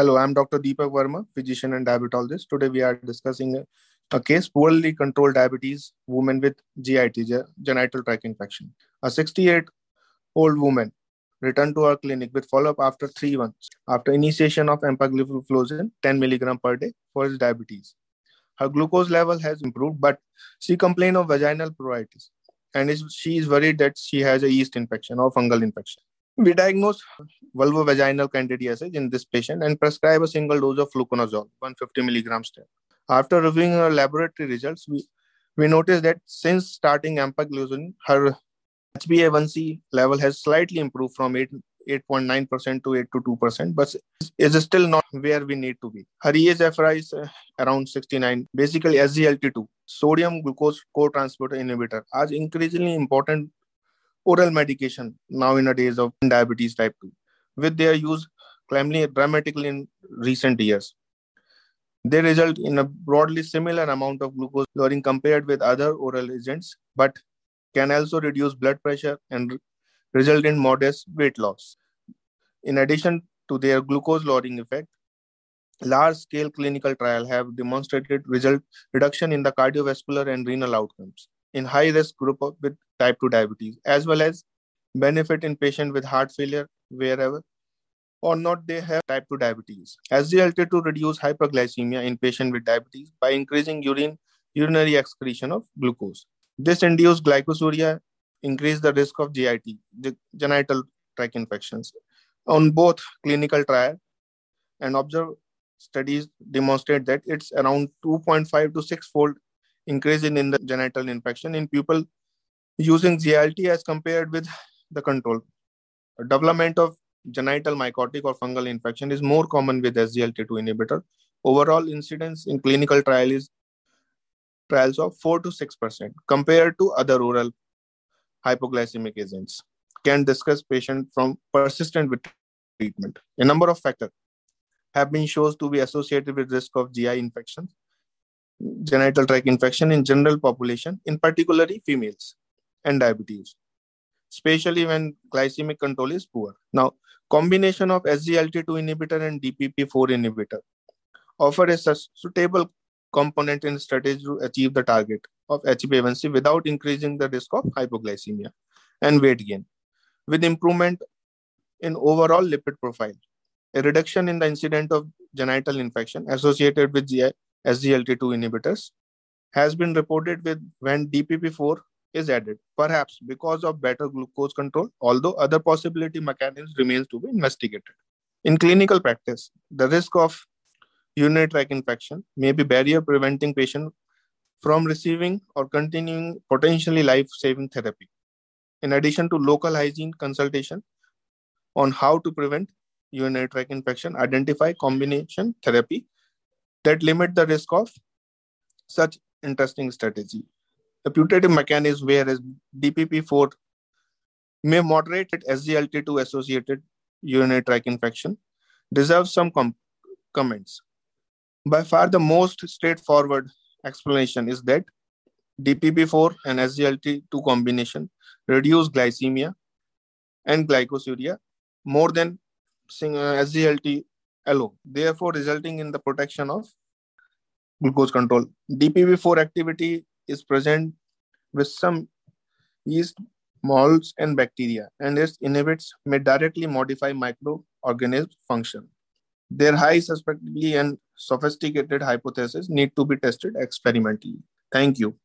Hello, I'm Dr. Deepak Verma, physician and diabetologist. Today we are discussing a, case poorly controlled diabetes woman with GIT, genital tract infection. A 68 old woman returned to our clinic with follow-up after three months after initiation of empagliflozin 10 milligram per day for his diabetes. Her glucose level has improved, but she complained of vaginal pruritus and is, she is worried that she has a yeast infection or fungal infection. We diagnose vulvovaginal candidiasis in this patient and prescribe a single dose of fluconazole, 150 milligrams. After reviewing her laboratory results, we, we noticed that since starting empagliflozin, her HbA1c level has slightly improved from 8, 8.9% to 8 to 2%, but is still not where we need to be. Her eGFR is uh, around 69. Basically, SGLT2, sodium glucose co-transporter inhibitor, are increasingly important oral medication now in the days of diabetes type 2, with their use climbing dramatically in recent years. They result in a broadly similar amount of glucose lowering compared with other oral agents, but can also reduce blood pressure and result in modest weight loss. In addition to their glucose lowering effect, large-scale clinical trials have demonstrated result reduction in the cardiovascular and renal outcomes in high-risk group with type 2 diabetes, as well as benefit in patient with heart failure wherever or not they have type 2 diabetes. SGLT2 reduce hyperglycemia in patient with diabetes by increasing urine urinary excretion of glucose. This induced glycosuria increase the risk of GIT, genital tract infections. On both clinical trial and observed studies demonstrate that it's around 2.5 to 6 fold increase in, in the genital infection in people using GLT as compared with the control. Development of genital mycotic or fungal infection is more common with SGLT2 inhibitor. Overall incidence in clinical trial is trials of 4 to 6% compared to other oral hypoglycemic agents can discuss patient from persistent with treatment. A number of factors have been shown to be associated with risk of GI infection, genital tract infection in general population, in particularly females, and diabetes, especially when glycemic control is poor. Now, combination of SGLT2 inhibitor and DPP4 inhibitor offer a suitable component in strategy to achieve the target of HbA1c without increasing the risk of hypoglycemia and weight gain, with improvement in overall lipid profile. A reduction in the incidence of genital infection associated with GI SGLT2 inhibitors has been reported with when DPP4 is added, perhaps because of better glucose control, although other possibility mechanisms remains to be investigated. In clinical practice, the risk of urinary tract infection may be barrier preventing patient from receiving or continuing potentially life-saving therapy. In addition to local hygiene consultation on how to prevent urinary tract infection, identify combination therapy that limit the risk of such interesting strategy. The putative mechanism whereas DPP4 may moderate SGLT2 associated urinary tract infection deserves some com- comments. By far, the most straightforward explanation is that DPP4 and SGLT2 combination reduce glycemia and glycosuria more than SGLT alone, therefore resulting in the protection of glucose control. DPP4 activity is present with some yeast, molds, and bacteria, and its inhibits may directly modify microorganism function. Their high susceptibility and sophisticated hypothesis need to be tested experimentally. Thank you.